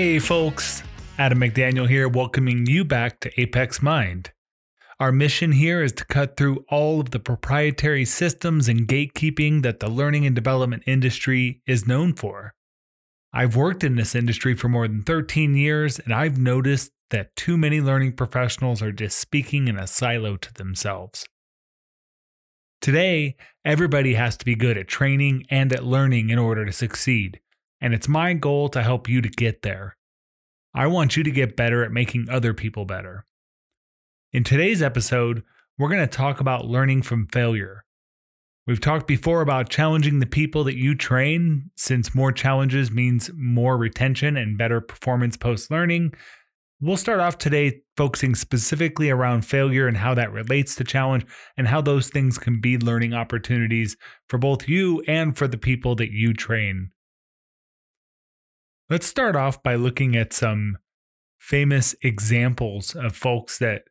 Hey, folks. Adam McDaniel here, welcoming you back to Apex Mind. Our mission here is to cut through all of the proprietary systems and gatekeeping that the learning and development industry is known for. I've worked in this industry for more than 13 years, and I've noticed that too many learning professionals are just speaking in a silo to themselves. Today, everybody has to be good at training and at learning in order to succeed and it's my goal to help you to get there. I want you to get better at making other people better. In today's episode, we're going to talk about learning from failure. We've talked before about challenging the people that you train, since more challenges means more retention and better performance post learning. We'll start off today focusing specifically around failure and how that relates to challenge and how those things can be learning opportunities for both you and for the people that you train. Let's start off by looking at some famous examples of folks that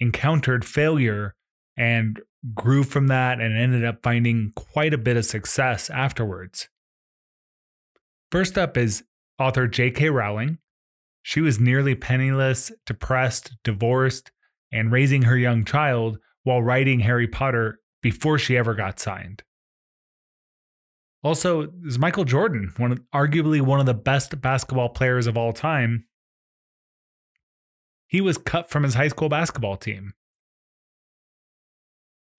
encountered failure and grew from that and ended up finding quite a bit of success afterwards. First up is author J.K. Rowling. She was nearly penniless, depressed, divorced, and raising her young child while writing Harry Potter before she ever got signed. Also, is Michael Jordan, one of, arguably one of the best basketball players of all time. He was cut from his high school basketball team.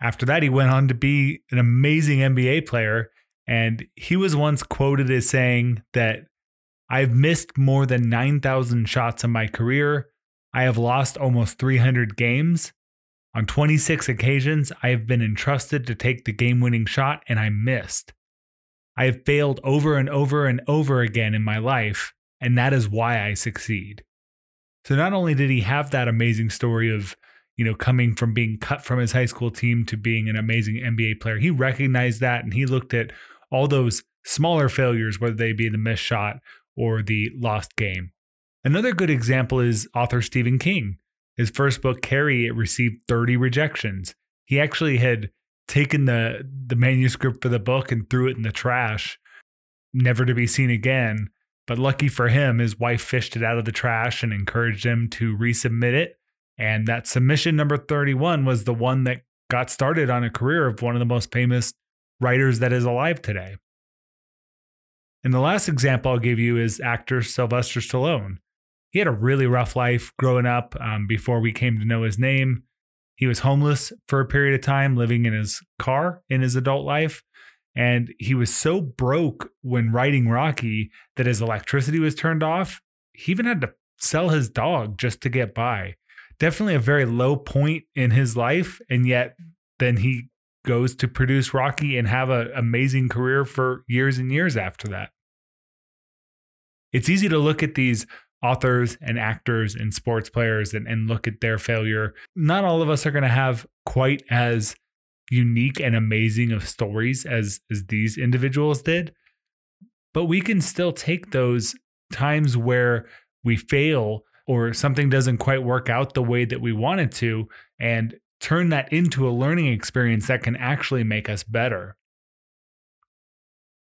After that, he went on to be an amazing NBA player. And he was once quoted as saying that I've missed more than 9,000 shots in my career. I have lost almost 300 games. On 26 occasions, I have been entrusted to take the game winning shot and I missed. I have failed over and over and over again in my life, and that is why I succeed. So not only did he have that amazing story of, you know, coming from being cut from his high school team to being an amazing NBA player, he recognized that and he looked at all those smaller failures, whether they be the missed shot or the lost game. Another good example is author Stephen King. His first book, Carrie, it received 30 rejections. He actually had taken the the manuscript for the book and threw it in the trash, never to be seen again. But lucky for him, his wife fished it out of the trash and encouraged him to resubmit it. And that submission number 31 was the one that got started on a career of one of the most famous writers that is alive today. And the last example I'll give you is actor Sylvester Stallone. He had a really rough life growing up um, before we came to know his name. He was homeless for a period of time, living in his car in his adult life. And he was so broke when writing Rocky that his electricity was turned off. He even had to sell his dog just to get by. Definitely a very low point in his life. And yet, then he goes to produce Rocky and have an amazing career for years and years after that. It's easy to look at these authors and actors and sports players and, and look at their failure. Not all of us are going to have quite as unique and amazing of stories as, as these individuals did, but we can still take those times where we fail or something doesn't quite work out the way that we wanted to and turn that into a learning experience that can actually make us better.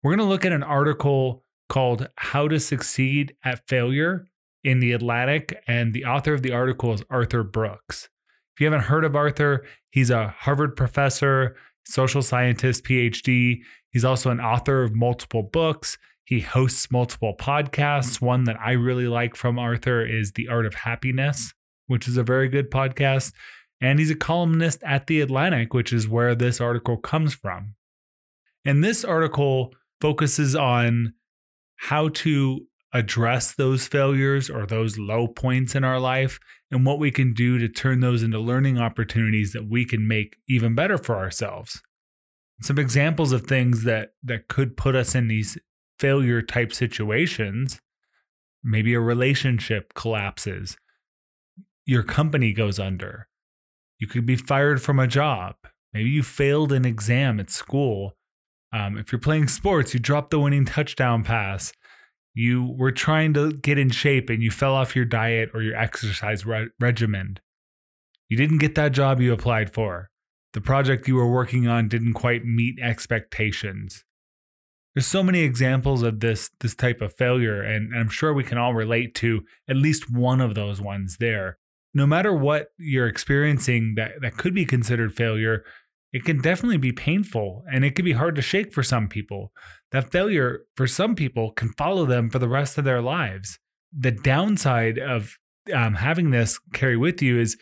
We're going to look at an article called How to Succeed at Failure in The Atlantic, and the author of the article is Arthur Brooks. If you haven't heard of Arthur, he's a Harvard professor, social scientist, PhD. He's also an author of multiple books. He hosts multiple podcasts. One that I really like from Arthur is The Art of Happiness, which is a very good podcast. And he's a columnist at The Atlantic, which is where this article comes from. And this article focuses on how to address those failures or those low points in our life and what we can do to turn those into learning opportunities that we can make even better for ourselves. Some examples of things that that could put us in these failure type situations, maybe a relationship collapses, your company goes under. You could be fired from a job. Maybe you failed an exam at school. Um, if you're playing sports, you dropped the winning touchdown pass you were trying to get in shape and you fell off your diet or your exercise re- regimen. You didn't get that job you applied for. The project you were working on didn't quite meet expectations. There's so many examples of this this type of failure and I'm sure we can all relate to at least one of those ones there. No matter what you're experiencing that that could be considered failure, it can definitely be painful and it can be hard to shake for some people. That failure for some people can follow them for the rest of their lives. The downside of um, having this carry with you is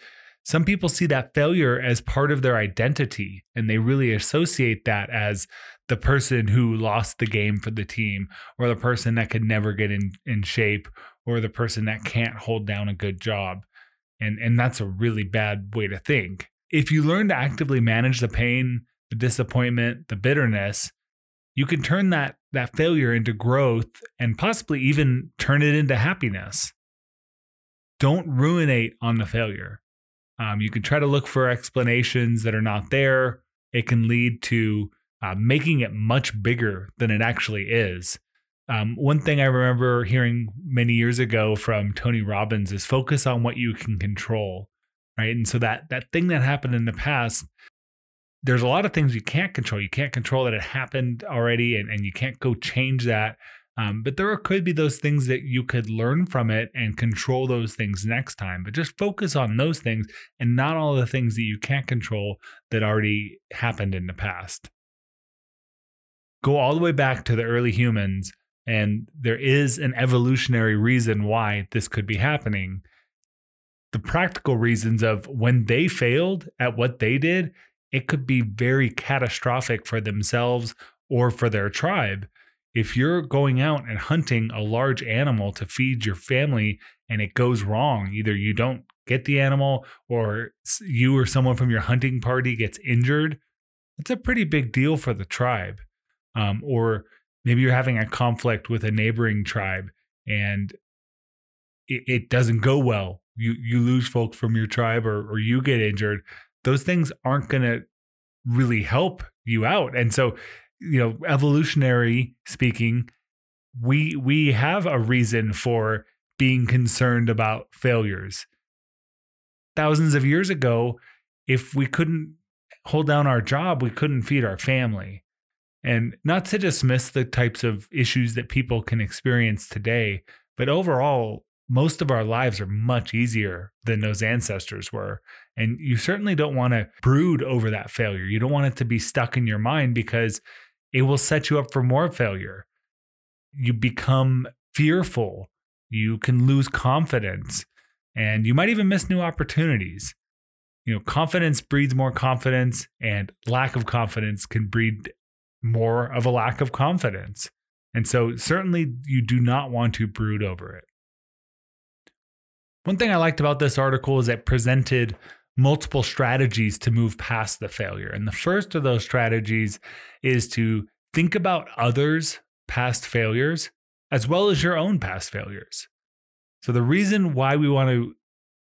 some people see that failure as part of their identity and they really associate that as the person who lost the game for the team or the person that could never get in, in shape or the person that can't hold down a good job. And, and that's a really bad way to think. If you learn to actively manage the pain, the disappointment, the bitterness, you can turn that, that failure into growth and possibly even turn it into happiness. Don't ruinate on the failure. Um, you can try to look for explanations that are not there. It can lead to uh, making it much bigger than it actually is. Um, one thing I remember hearing many years ago from Tony Robbins is focus on what you can control, right? And so that that thing that happened in the past, there's a lot of things you can't control. You can't control that it happened already, and, and you can't go change that. Um, but there could be those things that you could learn from it and control those things next time. But just focus on those things and not all the things that you can't control that already happened in the past. Go all the way back to the early humans, and there is an evolutionary reason why this could be happening. The practical reasons of when they failed at what they did, it could be very catastrophic for themselves or for their tribe if you're going out and hunting a large animal to feed your family and it goes wrong, either you don't get the animal or you or someone from your hunting party gets injured, it's a pretty big deal for the tribe. Um, or maybe you're having a conflict with a neighboring tribe and it, it doesn't go well. You you lose folks from your tribe or or you get injured. Those things aren't going to really help you out. And so you know, evolutionary speaking, we we have a reason for being concerned about failures. Thousands of years ago, if we couldn't hold down our job, we couldn't feed our family. And not to dismiss the types of issues that people can experience today, but overall, most of our lives are much easier than those ancestors were. And you certainly don't want to brood over that failure. You don't want it to be stuck in your mind because it will set you up for more failure. You become fearful. You can lose confidence and you might even miss new opportunities. You know, confidence breeds more confidence, and lack of confidence can breed more of a lack of confidence. And so, certainly, you do not want to brood over it. One thing I liked about this article is it presented multiple strategies to move past the failure. And the first of those strategies is to think about others' past failures as well as your own past failures. So, the reason why we want to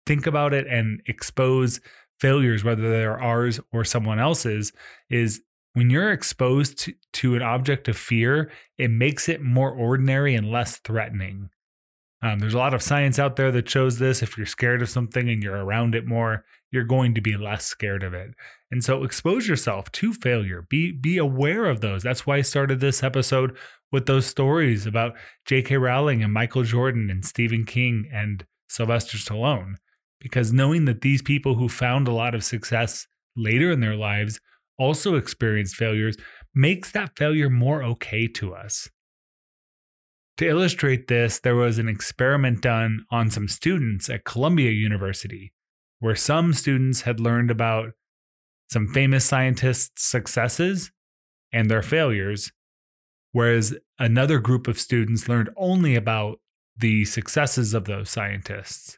think about it and expose failures, whether they're ours or someone else's, is when you're exposed to, to an object of fear, it makes it more ordinary and less threatening. Um, there's a lot of science out there that shows this. If you're scared of something and you're around it more, you're going to be less scared of it. And so expose yourself to failure. Be be aware of those. That's why I started this episode with those stories about J.K. Rowling and Michael Jordan and Stephen King and Sylvester Stallone. Because knowing that these people who found a lot of success later in their lives also experienced failures makes that failure more okay to us. To illustrate this, there was an experiment done on some students at Columbia University, where some students had learned about some famous scientists' successes and their failures, whereas another group of students learned only about the successes of those scientists.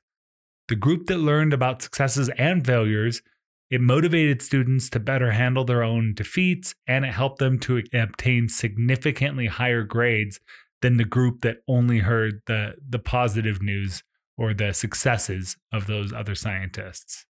The group that learned about successes and failures, it motivated students to better handle their own defeats and it helped them to obtain significantly higher grades than the group that only heard the the positive news or the successes of those other scientists.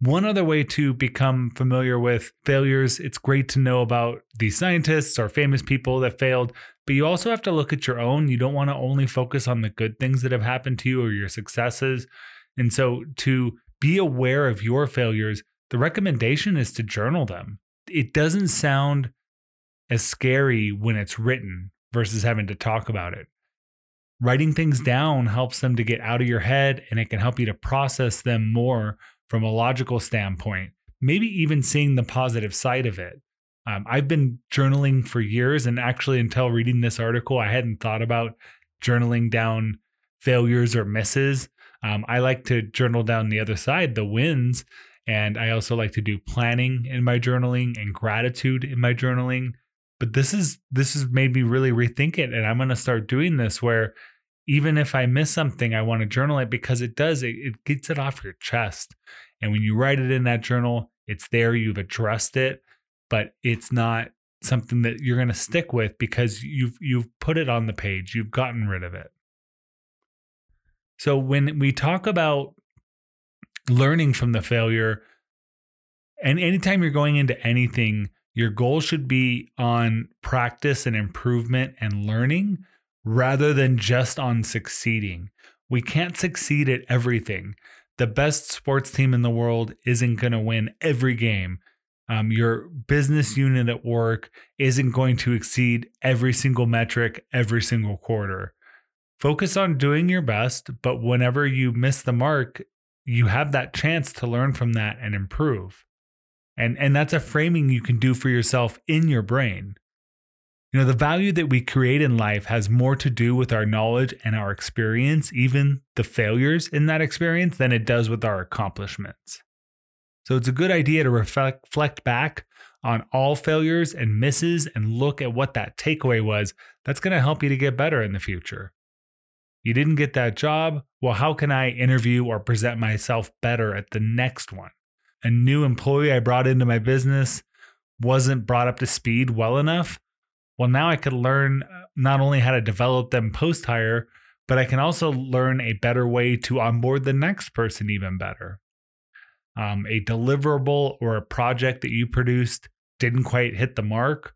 One other way to become familiar with failures, it's great to know about these scientists or famous people that failed, but you also have to look at your own. You don't want to only focus on the good things that have happened to you or your successes. And so to be aware of your failures, the recommendation is to journal them. It doesn't sound as scary when it's written versus having to talk about it. Writing things down helps them to get out of your head and it can help you to process them more from a logical standpoint, maybe even seeing the positive side of it. Um, I've been journaling for years, and actually, until reading this article, I hadn't thought about journaling down failures or misses. Um, I like to journal down the other side, the wins. And I also like to do planning in my journaling and gratitude in my journaling. But this is this has made me really rethink it. And I'm gonna start doing this where even if I miss something, I want to journal it because it does, it, it gets it off your chest. And when you write it in that journal, it's there, you've addressed it, but it's not something that you're going to stick with because you've you've put it on the page, you've gotten rid of it. So when we talk about learning from the failure, and anytime you're going into anything, your goal should be on practice and improvement and learning rather than just on succeeding. We can't succeed at everything. The best sports team in the world isn't going to win every game. Um, your business unit at work isn't going to exceed every single metric every single quarter focus on doing your best, but whenever you miss the mark, you have that chance to learn from that and improve. And and that's a framing you can do for yourself in your brain. You know, the value that we create in life has more to do with our knowledge and our experience, even the failures in that experience, than it does with our accomplishments. So it's a good idea to reflect, back on all failures and misses and look at what that takeaway was. That's going to help you to get better in the future. You didn't get that job? Well, how can I interview or present myself better at the next one? A new employee I brought into my business wasn't brought up to speed well enough. Well, now I could learn uh, not only how to develop them post hire, but I can also learn a better way to onboard the next person even better. Um, a deliverable or a project that you produced didn't quite hit the mark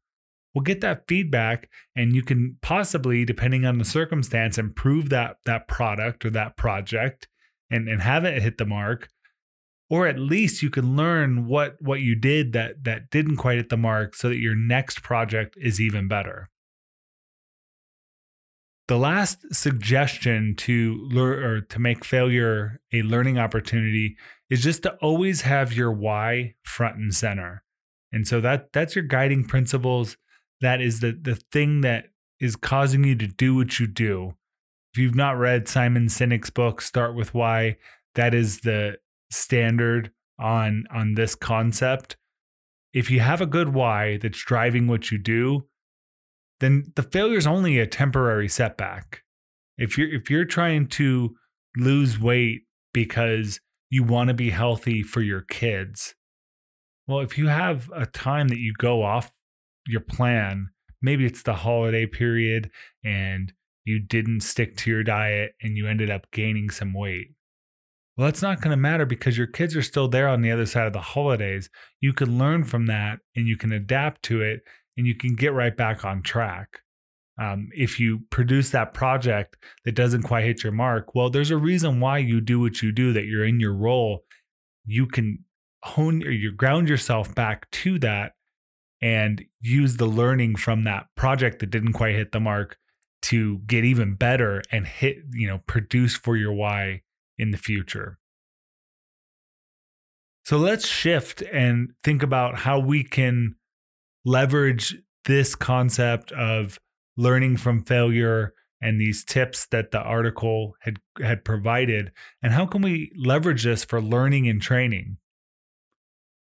well get that feedback and you can possibly depending on the circumstance improve that that product or that project and and have it hit the mark or at least you can learn what what you did that that didn't quite hit the mark so that your next project is even better. The last suggestion to learn or to make failure a learning opportunity is just to always have your why front and center. And so that that's your guiding principles. That is the the thing that is causing you to do what you do. If you've not read Simon Sinek's book, Start with Why, that is the standard on on this concept. If you have a good why that's driving what you do, then the failure is only a temporary setback. If you're if you're trying to lose weight because you want to be healthy for your kids, well, if you have a time that you go off your plan. Maybe it's the holiday period and you didn't stick to your diet and you ended up gaining some weight. Well, it's not going to matter because your kids are still there on the other side of the holidays. You can learn from that and you can adapt to it and you can get right back on track. Um, if you produce that project that doesn't quite hit your mark, well, there's a reason why you do what you do, that you're in your role. You can hone or you ground yourself back to that and use the learning from that project that didn't quite hit the mark to get even better and hit, you know, produce for your why in the future. So let's shift and think about how we can leverage this concept of learning from failure and these tips that the article had had provided and how can we leverage this for learning and training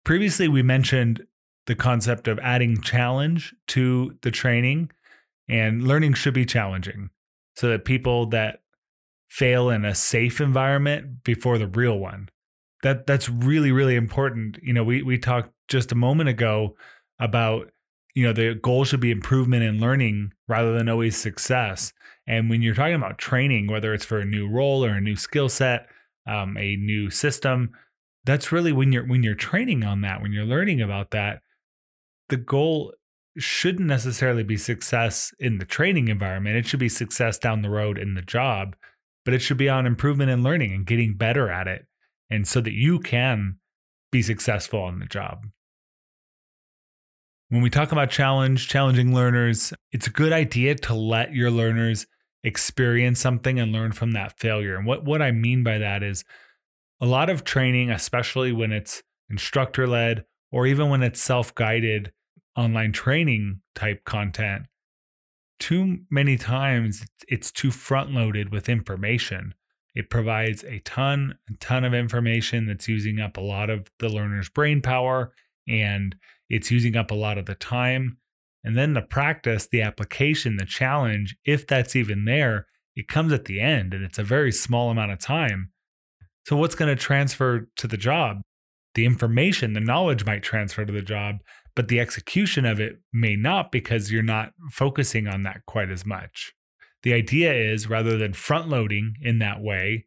previously we mentioned the concept of adding challenge to the training and learning should be challenging so that people that fail in a safe environment before the real one. That that's really really important. You know we we talked just a moment ago about you know the goal should be improvement in learning rather than always success. And when you're talking about training whether it's for a new role or a new skill set um, a new system that's really when you're when you're training on that when you're learning about that the goal shouldn't necessarily be success in the training environment. It should be success down the road in the job, but it should be on improvement and learning and getting better at it. And so that you can be successful on the job. When we talk about challenge, challenging learners, it's a good idea to let your learners experience something and learn from that failure. And what, what I mean by that is a lot of training, especially when it's instructor led or even when it's self guided online training type content, too many times it's too front loaded with information. It provides a ton, a ton of information that's using up a lot of the learner's brain power and it's using up a lot of the time. And then the practice, the application, the challenge, if that's even there, it comes at the end and it's a very small amount of time. So, what's going to transfer to the job? The information, the knowledge might transfer to the job, but the execution of it may not because you're not focusing on that quite as much. The idea is rather than front loading in that way,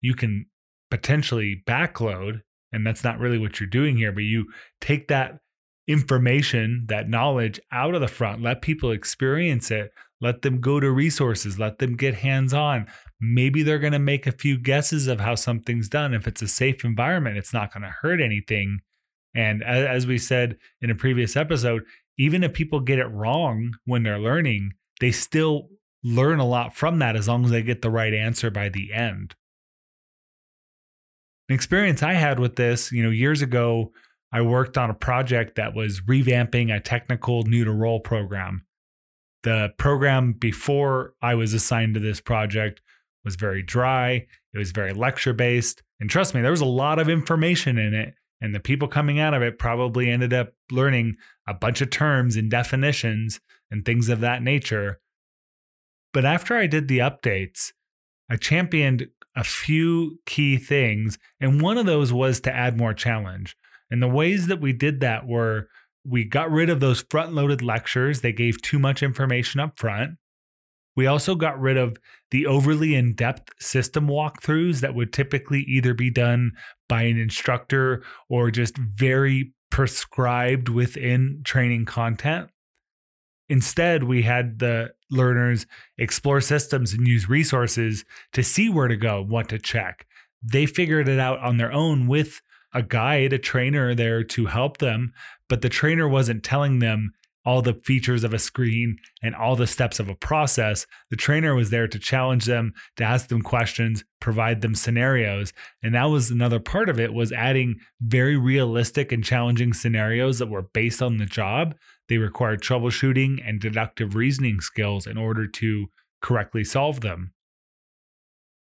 you can potentially backload. And that's not really what you're doing here, but you take that information, that knowledge out of the front, let people experience it, let them go to resources, let them get hands on. Maybe they're going to make a few guesses of how something's done. If it's a safe environment, it's not going to hurt anything. And as we said in a previous episode, even if people get it wrong when they're learning, they still learn a lot from that as long as they get the right answer by the end. An experience I had with this, you know, years ago, I worked on a project that was revamping a technical new to role program. The program before I was assigned to this project was very dry, it was very lecture based. And trust me, there was a lot of information in it. And the people coming out of it probably ended up learning a bunch of terms and definitions and things of that nature but after I did the updates, I championed a few key things. And one of those was to add more challenge. And the ways that we did that were we got rid of those front loaded lectures, they gave too much information up front. We also got rid of the overly in depth system walkthroughs that would typically either be done by an instructor or just very prescribed within training content. Instead, we had the learners explore systems and use resources to see where to go, what to check. They figured it out on their own with a guide, a trainer there to help them, but the trainer wasn't telling them all the features of a screen and all the steps of a process. The trainer was there to challenge them, to ask them questions, provide them scenarios. And that was another part of it was adding very realistic and challenging scenarios that were based on the job they required troubleshooting and deductive reasoning skills in order to correctly solve them.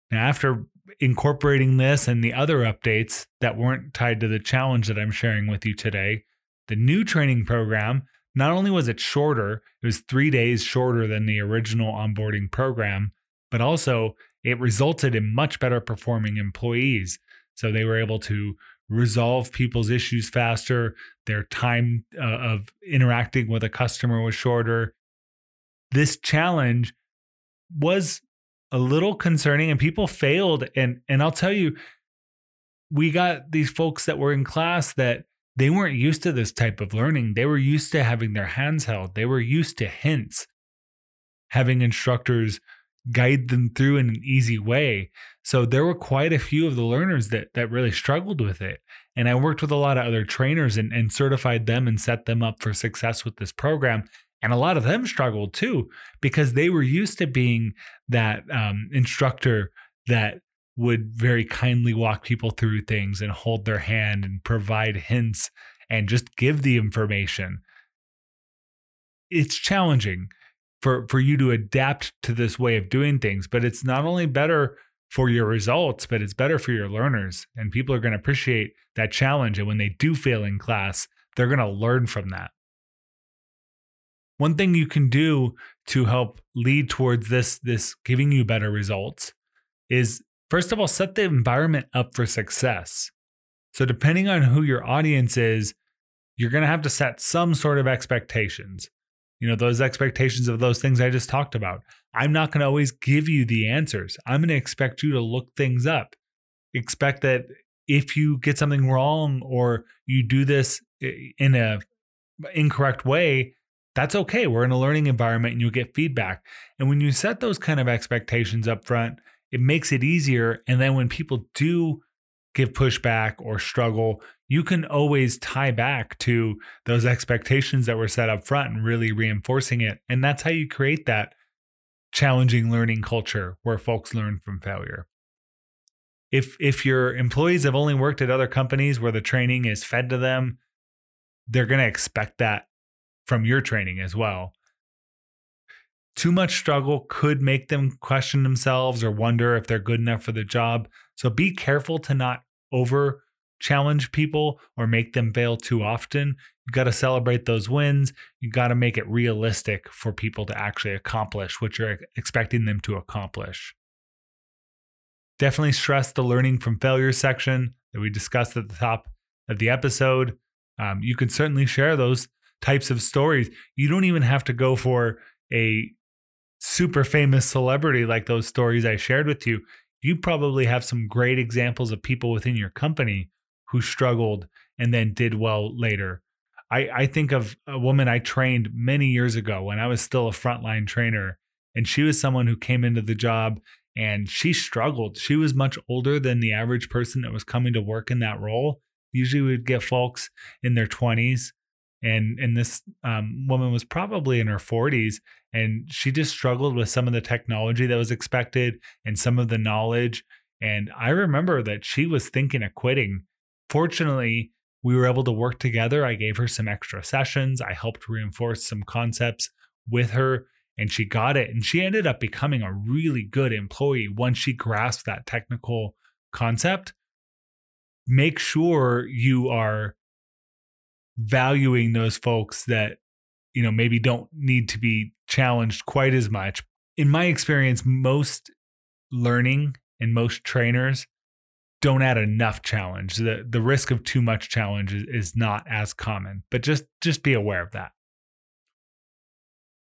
Now, after incorporating this and the other updates that weren't tied to the challenge that I'm sharing with you today, the new training program not only was it shorter, it was three days shorter than the original onboarding program, but also it resulted in much better performing employees. So they were able to resolve people's issues faster. Their time uh, of interacting with a customer was shorter. This challenge was a little concerning and people failed and and I'll tell you we got these folks that were in class that they weren't used to this type of learning. They were used to having their hands held. They were used to hints, having instructors guide them through in an easy way. So there were quite a few of the learners that that really struggled with it. And I worked with a lot of other trainers and, and certified them and set them up for success with this program. And a lot of them struggled too because they were used to being that um, instructor that would very kindly walk people through things and hold their hand and provide hints and just give the information. It's challenging for for you to adapt to this way of doing things but it's not only better for your results but it's better for your learners. And people are going to appreciate that challenge. And when they do fail in class they're going to learn from that. One thing you can do to help lead towards this this giving you better results is first of all set the environment up for success so depending on who your audience is you're going to have to set some sort of expectations you know, those expectations of those things I just talked about. I'm not going to always give you the answers. I'm going to expect you to look things up. Expect that if you get something wrong or you do this in a incorrect way, that's okay. We're in a learning environment and you'll get feedback. And when you set those kind of expectations up front, it makes it easier. And then when people do give pushback or struggle, you can always tie back to those expectations that were set up front and really reinforcing it. And that's how you create that challenging learning culture where folks learn from failure. If if your employees have only worked at other companies where the training is fed to them, they're going to expect that from your training as well. Too much struggle could make them question themselves or wonder if they're good enough for the job. So be careful to not over challenge people or make them fail too often. You got to celebrate those wins. You got to make it realistic for people to actually accomplish what you're expecting them to accomplish. Definitely stress the learning from failure section that we discussed at the top of the episode. Um, you can certainly share those types of stories. You don't even have to go for a super famous celebrity like those stories I shared with you. You probably have some great examples of people within your company who struggled and then did well later. I, I think of a woman I trained many years ago when I was still a frontline trainer, and she was someone who came into the job and she struggled. She was much older than the average person that was coming to work in that role. Usually, we'd get folks in their 20s, and and this um, woman was probably in her 40s, and she just struggled with some of the technology that was expected and some of the knowledge. And I remember that she was thinking of quitting Fortunately, we were able to work together. I gave her some extra sessions. I helped reinforce some concepts with her, and she got it. And she ended up becoming a really good employee once she grasped that technical concept. Make sure you are valuing those folks that you know maybe don't need to be challenged quite as much in my experience most learning and most trainers don't add enough challenge. The the risk of too much challenge is, is not as common, but just just be aware of that.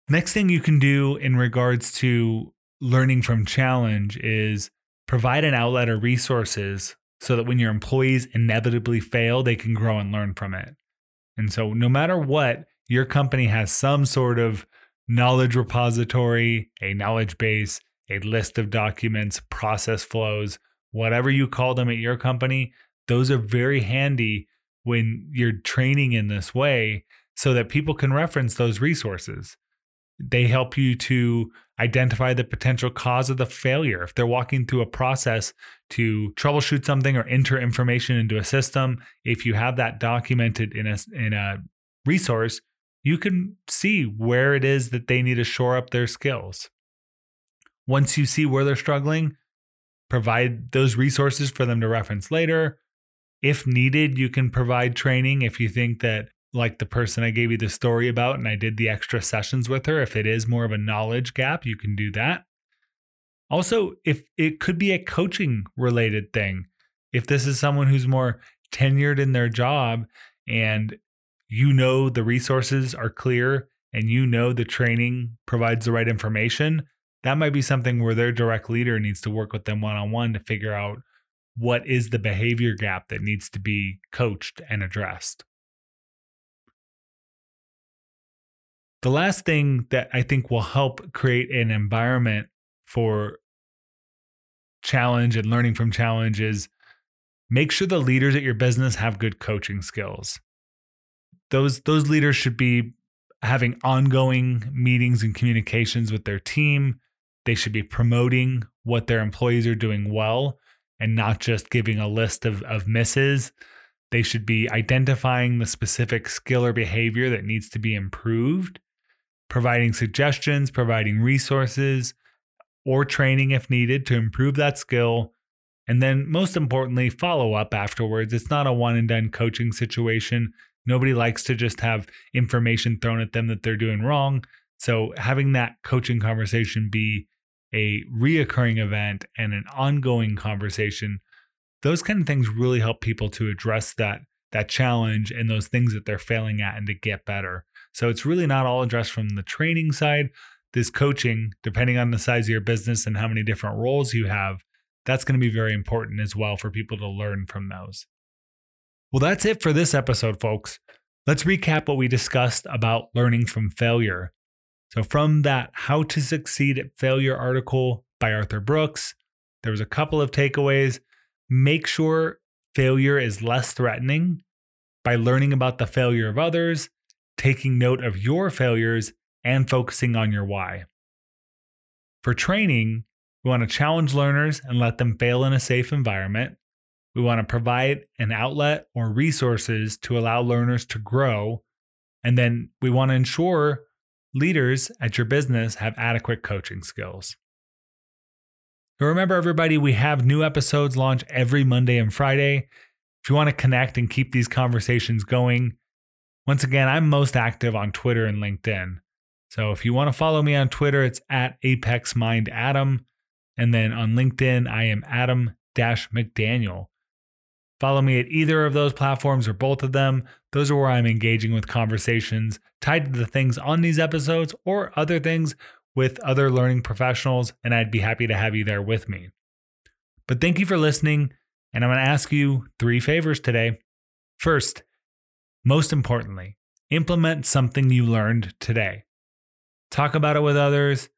Next thing you can do in regards to learning from challenge is provide an outlet or resources so that when your employees inevitably fail, they can grow and learn from it. And so no matter what, your company has some sort of knowledge repository, a knowledge base, a list of documents, process flows, whatever you call them at your company, those are very handy when you're training in this way so that people can reference those resources. They help you to identify the potential cause of the failure. If they're walking through a process to troubleshoot something or enter information into a system, if you have that documented in a, in a resource, you can see where it is that they need to shore up their skills. Once you see where they're struggling, provide those resources for them to reference later. If needed, you can provide training if you think that, like the person I gave you the story about, and I did the extra sessions with her, if it is more of a knowledge gap, you can do that. Also, if it could be a coaching related thing, if this is someone who's more tenured in their job and you know the resources are clear and you know the training provides the right information, that might be something where their direct leader needs to work with them one on one to figure out what is the behavior gap that needs to be coached and addressed. The last thing that I think will help create an environment for challenge and learning from challenge is make sure the leaders at your business have good coaching skills. Those those leaders should be having ongoing meetings and communications with their team they should be promoting what their employees are doing well and not just giving a list of, of misses. They should be identifying the specific skill or behavior that needs to be improved, providing suggestions, providing resources or training if needed to improve that skill. And then, most importantly, follow up afterwards. It's not a one and done coaching situation. Nobody likes to just have information thrown at them that they're doing wrong. So, having that coaching conversation be a reoccurring event and an ongoing conversation, those kind of things really help people to address that that challenge and those things that they're failing at and to get better. So it's really not all addressed from the training side. This coaching, depending on the size of your business and how many different roles you have, that's going to be very important as well for people to learn from those. Well, that's it for this episode, folks. Let's recap what we discussed about learning from failure. So, from that How to Succeed at Failure article by Arthur Brooks, there was a couple of takeaways. Make sure failure is less threatening by learning about the failure of others, taking note of your failures, and focusing on your why. For training, we want to challenge learners and let them fail in a safe environment. We want to provide an outlet or resources to allow learners to grow. And then we want to ensure leaders at your business have adequate coaching skills. So remember, everybody, we have new episodes launch every Monday and Friday. If you want to connect and keep these conversations going, once again, I'm most active on Twitter and LinkedIn. So if you want to follow me on Twitter, it's at Apex Mind Adam. And then on LinkedIn, I am Adam McDaniel. Follow me at either of those platforms or both of them. Those are where I'm engaging with conversations tied to the things on these episodes or other things with other learning professionals, and I'd be happy to have you there with me. But thank you for listening. And I'm going to ask you three favors today. First, most importantly, implement something you learned today. Talk about it with others,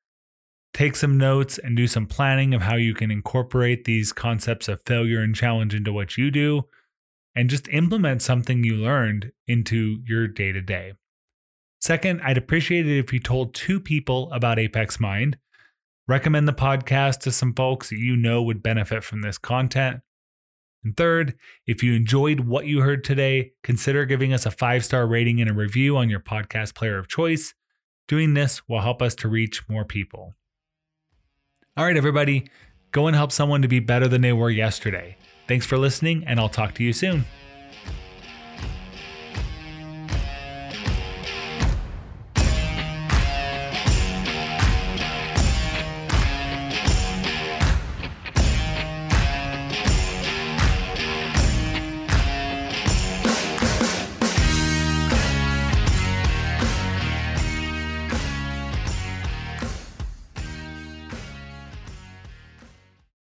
take some notes, and do some planning of how you can incorporate these concepts of failure and challenge into what you do, and just implement something you learned into your day to day. Second, I'd appreciate it if you told two people about Apex Mind. Recommend the podcast to some folks that you know would benefit from this content. And third, if you enjoyed what you heard today, consider giving us a five star rating and a review on your podcast player of choice. Doing this will help us to reach more people. All right, everybody, go and help someone to be better than they were yesterday. Thanks for listening, and I'll talk to you soon.